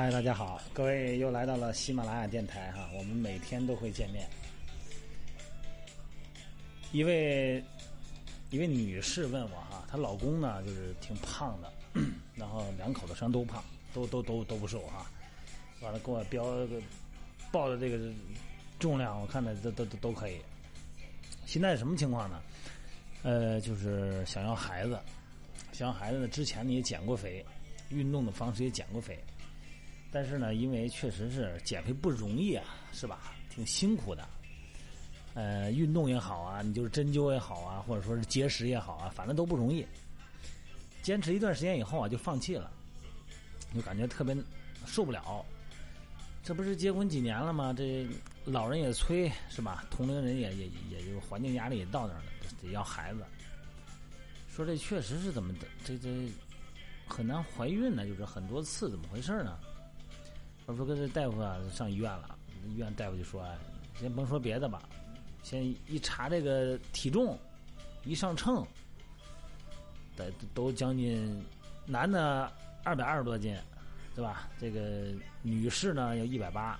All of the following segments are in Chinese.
嗨，大家好，各位又来到了喜马拉雅电台哈，我们每天都会见面。一位一位女士问我哈，她老公呢就是挺胖的，然后两口子上都胖，都都都都不瘦哈，完了给我标个报的这个重量，我看着都都都都可以。现在什么情况呢？呃，就是想要孩子，想要孩子呢，之前呢也减过肥，运动的方式也减过肥。但是呢，因为确实是减肥不容易啊，是吧？挺辛苦的。呃，运动也好啊，你就是针灸也好啊，或者说是节食也好啊，反正都不容易。坚持一段时间以后啊，就放弃了，就感觉特别受不了。这不是结婚几年了吗？这老人也催，是吧？同龄人也也也就环境压力也到那儿了，得要孩子。说这确实是怎么的？这这很难怀孕呢，就是很多次，怎么回事呢？我说跟这大夫啊上医院了，医院大夫就说：“先甭说别的吧，先一查这个体重，一上秤，得都将近男的二百二十多斤，对吧？这个女士呢要一百八，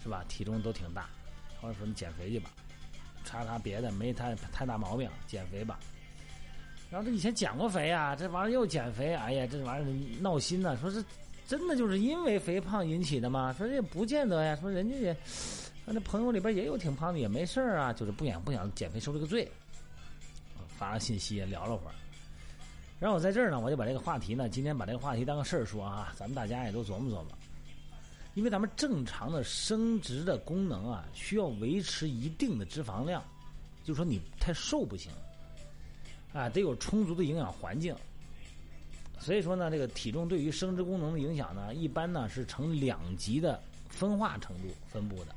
是吧？体重都挺大。后来说你减肥去吧，查查别的没太太大毛病，减肥吧。然后这以前减过肥啊，这玩意儿又减肥，哎呀，这玩意儿闹心呐！说是。”真的就是因为肥胖引起的吗？说这不见得呀。说人家也，那朋友里边也有挺胖的，也没事啊。就是不想不想减肥受这个罪，发了信息聊了会儿。然后我在这儿呢，我就把这个话题呢，今天把这个话题当个事儿说啊，咱们大家也都琢磨琢磨。因为咱们正常的生殖的功能啊，需要维持一定的脂肪量，就说你太瘦不行，啊，得有充足的营养环境。所以说呢，这个体重对于生殖功能的影响呢，一般呢是呈两级的分化程度分布的。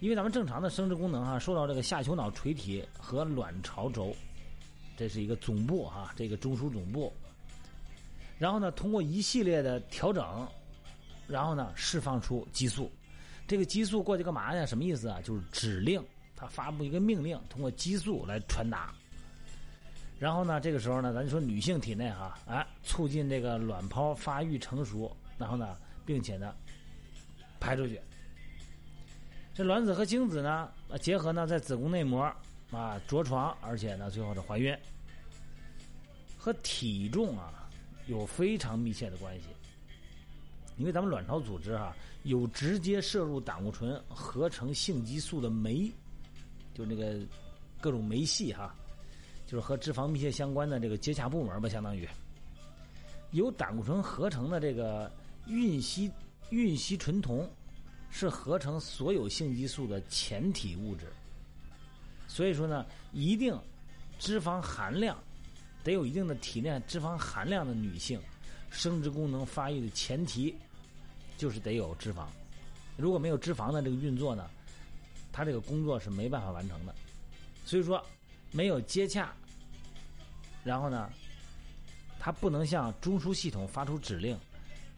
因为咱们正常的生殖功能哈，受到这个下丘脑垂体和卵巢轴，这是一个总部哈，这个中枢总部。然后呢，通过一系列的调整，然后呢释放出激素。这个激素过去干嘛呢？什么意思啊？就是指令，它发布一个命令，通过激素来传达。然后呢，这个时候呢，咱就说女性体内哈，哎，促进这个卵泡发育成熟，然后呢，并且呢，排出去。这卵子和精子呢，结合呢，在子宫内膜啊着床，而且呢，最后是怀孕。和体重啊有非常密切的关系，因为咱们卵巢组织哈有直接摄入胆固醇合成性激素的酶，就那个各种酶系哈。就是和脂肪密切相关的这个接洽部门吧，相当于由胆固醇合成的这个孕烯孕烯醇酮是合成所有性激素的前体物质。所以说呢，一定脂肪含量得有一定的体内脂肪含量的女性，生殖功能发育的前提就是得有脂肪。如果没有脂肪的这个运作呢，它这个工作是没办法完成的。所以说。没有接洽，然后呢，它不能向中枢系统发出指令、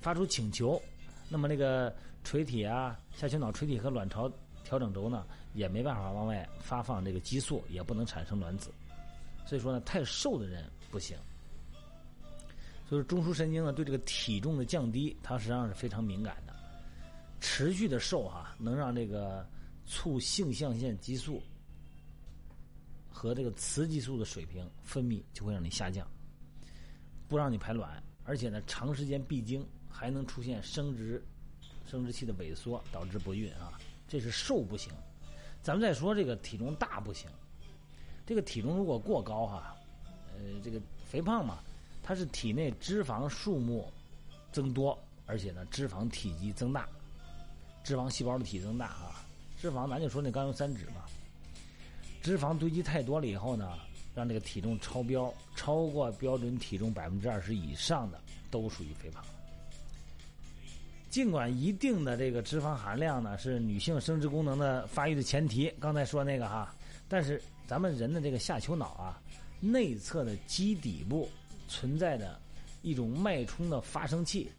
发出请求，那么那个垂体啊、下丘脑垂体和卵巢调整轴呢，也没办法往外发放这个激素，也不能产生卵子。所以说呢，太瘦的人不行。所以，中枢神经呢，对这个体重的降低，它实际上是非常敏感的。持续的瘦哈，能让这个促性象腺激素。和这个雌激素的水平分泌就会让你下降，不让你排卵，而且呢，长时间闭经还能出现生殖生殖器的萎缩，导致不孕啊。这是瘦不行，咱们再说这个体重大不行。这个体重如果过高哈，呃，这个肥胖嘛，它是体内脂肪数目增多，而且呢，脂肪体积增大，脂肪细胞的体积增大啊。脂肪咱就说那甘油三酯嘛。脂肪堆积太多了以后呢，让这个体重超标，超过标准体重百分之二十以上的都属于肥胖。尽管一定的这个脂肪含量呢是女性生殖功能的发育的前提，刚才说那个哈，但是咱们人的这个下丘脑啊内侧的基底部存在的一种脉冲的发生器，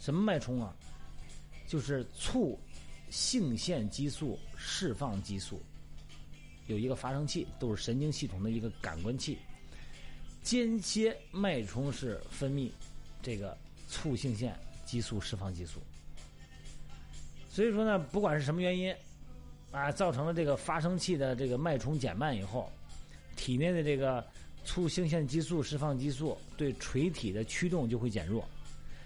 什么脉冲啊？就是促性腺激素释放激素。有一个发生器，都是神经系统的一个感官器，间歇脉冲式分泌这个促性腺激激素释放激素。所以说呢，不管是什么原因，啊，造成了这个发生器的这个脉冲减慢以后，体内的这个促性腺激素释放激素对垂体的驱动就会减弱。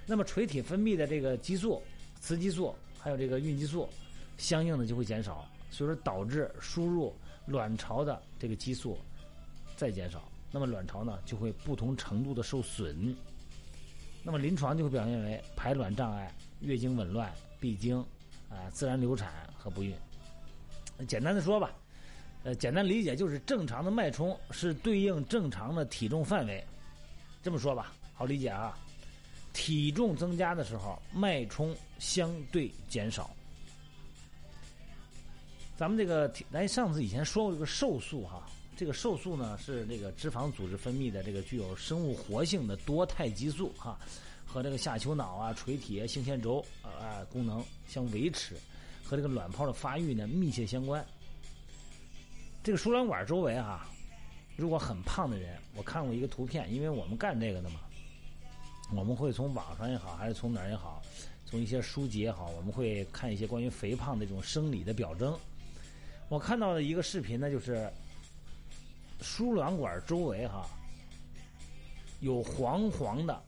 那么垂体分泌的这个激素、雌激素还有这个孕激素，相应的就会减少，所以说导致输入卵巢的这个激素再减少，那么卵巢呢就会不同程度的受损。那么临床就会表现为排卵障碍、月经紊乱、闭经，啊，自然流产和不孕。简单的说吧，呃，简单理解就是正常的脉冲是对应正常的体重范围，这么说吧，好理解啊。体重增加的时候，脉冲相对减少。咱们这个，咱上次以前说过这个瘦素哈，这个瘦素呢是这个脂肪组织分泌的这个具有生物活性的多肽激素哈，和这个下丘脑啊、垂体、性腺轴啊功能相维持，和这个卵泡的发育呢密切相关。这个输卵管周围哈，如果很胖的人，我看过一个图片，因为我们干这个的嘛。我们会从网上也好，还是从哪儿也好，从一些书籍也好，我们会看一些关于肥胖的这种生理的表征。我看到的一个视频呢，就是输卵管周围哈有黄黄的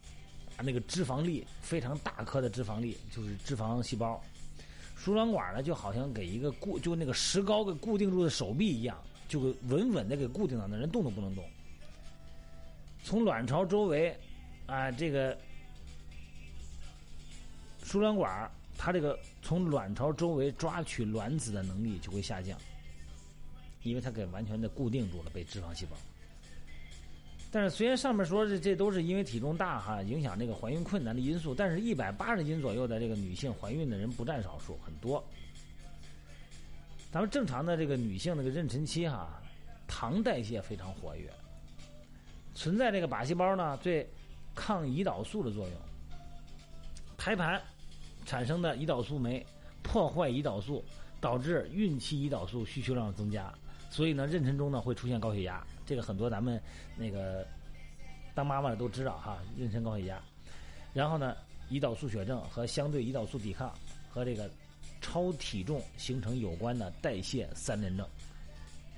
那个脂肪粒，非常大颗的脂肪粒，就是脂肪细胞。输卵管呢，就好像给一个固，就那个石膏给固定住的手臂一样，就稳稳的给固定到，那人动都不能动。从卵巢周围。啊，这个输卵管它这个从卵巢周围抓取卵子的能力就会下降，因为它给完全的固定住了被脂肪细胞。但是虽然上面说这这都是因为体重大哈影响这个怀孕困难的因素，但是一百八十斤左右的这个女性怀孕的人不占少数，很多。咱们正常的这个女性那个妊娠期哈，糖代谢非常活跃，存在这个靶细胞呢对。抗胰岛素的作用，胎盘产生的胰岛素酶破坏胰岛素，导致孕期胰岛素需求量增加，所以呢，妊娠中呢会出现高血压。这个很多咱们那个当妈妈的都知道哈，妊娠高血压。然后呢，胰岛素血症和相对胰岛素抵抗和这个超体重形成有关的代谢三联症，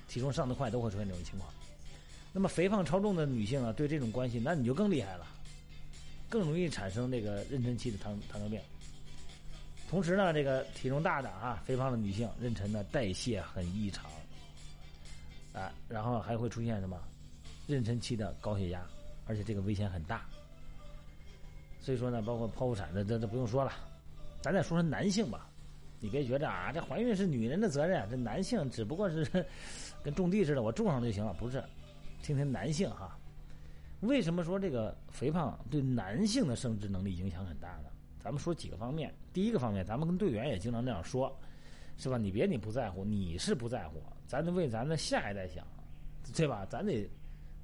体重上的快都会出现这种情况。那么肥胖超重的女性啊，对这种关系，那你就更厉害了。更容易产生这个妊娠期的糖糖尿病。同时呢，这个体重大的啊，肥胖的女性，妊娠的代谢很异常，啊，然后还会出现什么？妊娠期的高血压，而且这个危险很大。所以说呢，包括剖腹产的，这这不用说了。咱再说说男性吧，你别觉着啊，这怀孕是女人的责任，这男性只不过是跟种地似的，我种上就行了，不是？听听男性哈。为什么说这个肥胖对男性的生殖能力影响很大呢？咱们说几个方面。第一个方面，咱们跟队员也经常这样说，是吧？你别你不在乎，你是不在乎，咱得为咱的下一代想，对吧？咱得，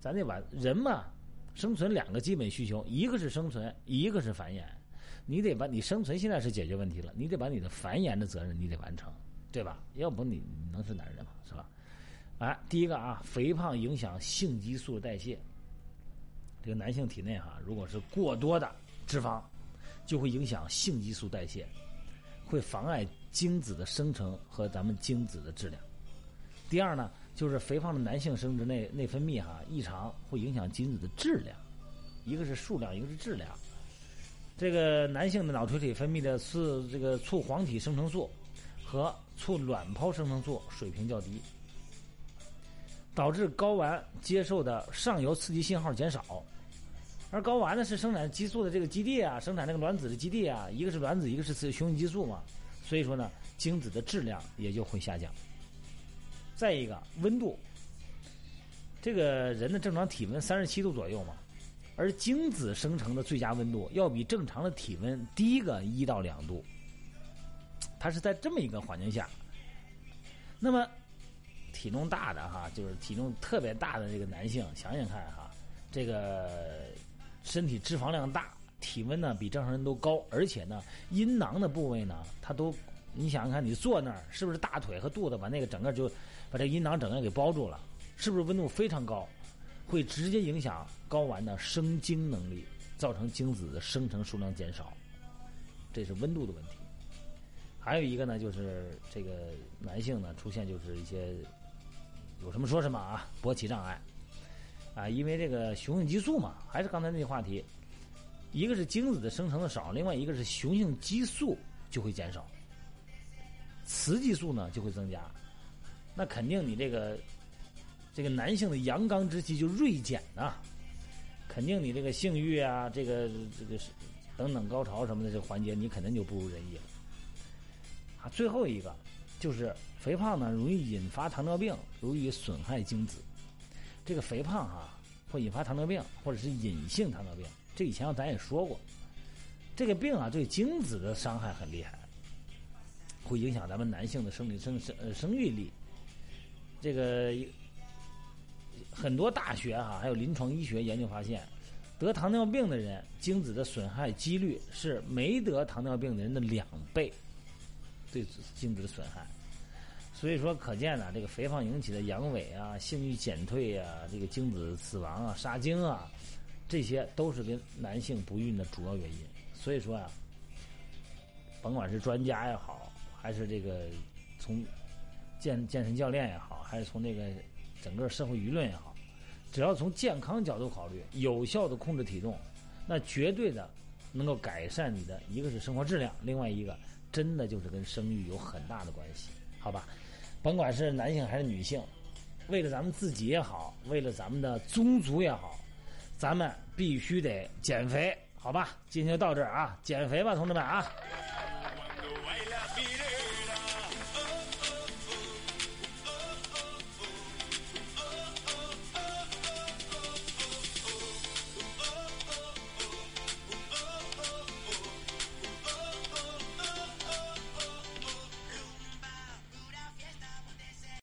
咱得把人嘛，生存两个基本需求，一个是生存，一个是繁衍。你得把你生存现在是解决问题了，你得把你的繁衍的责任你得完成，对吧？要不你能是男人吗？是吧？哎，第一个啊，肥胖影响性激素代谢。这个男性体内哈，如果是过多的脂肪，就会影响性激素代谢，会妨碍精子的生成和咱们精子的质量。第二呢，就是肥胖的男性生殖内内分泌哈异常，会影响精子的质量，一个是数量，一个是质量。这个男性的脑垂体分泌的是这个促黄体生成素和促卵泡生成素水平较低。导致睾丸接受的上游刺激信号减少，而睾丸呢是生产激素的这个基地啊，生产这个卵子的基地啊，一个是卵子，一个是雄性激素嘛，所以说呢，精子的质量也就会下降。再一个温度，这个人的正常体温三十七度左右嘛，而精子生成的最佳温度要比正常的体温低个一到两度，它是在这么一个环境下，那么。体重大的哈，就是体重特别大的这个男性，想想看哈，这个身体脂肪量大，体温呢比正常人都高，而且呢阴囊的部位呢，它都，你想想看，你坐那儿是不是大腿和肚子把那个整个就把这阴囊整个给包住了？是不是温度非常高，会直接影响睾丸的生精能力，造成精子的生成数量减少。这是温度的问题。还有一个呢，就是这个男性呢出现就是一些有什么说什么啊，勃起障碍啊，因为这个雄性激素嘛，还是刚才那个话题，一个是精子的生成的少，另外一个是雄性激素就会减少，雌激素呢就会增加，那肯定你这个这个男性的阳刚之气就锐减呐，肯定你这个性欲啊，这个这个是等等高潮什么的这个环节，你肯定就不如人意了。啊，最后一个就是肥胖呢，容易引发糖尿病，容易损害精子。这个肥胖啊，会引发糖尿病，或者是隐性糖尿病。这以前咱也说过，这个病啊，对精子的伤害很厉害，会影响咱们男性的生理生生呃生育力。这个很多大学啊，还有临床医学研究发现，得糖尿病的人精子的损害几率是没得糖尿病的人的两倍。对精子的损害，所以说可见呢，这个肥胖引起的阳痿啊、性欲减退啊、这个精子死亡啊、杀精啊，这些都是跟男性不孕的主要原因。所以说啊，甭管是专家也好，还是这个从健健身教练也好，还是从这个整个社会舆论也好，只要从健康角度考虑，有效的控制体重，那绝对的能够改善你的一个是生活质量，另外一个。真的就是跟生育有很大的关系，好吧？甭管是男性还是女性，为了咱们自己也好，为了咱们的宗族也好，咱们必须得减肥，好吧？今天就到这儿啊，减肥吧，同志们啊！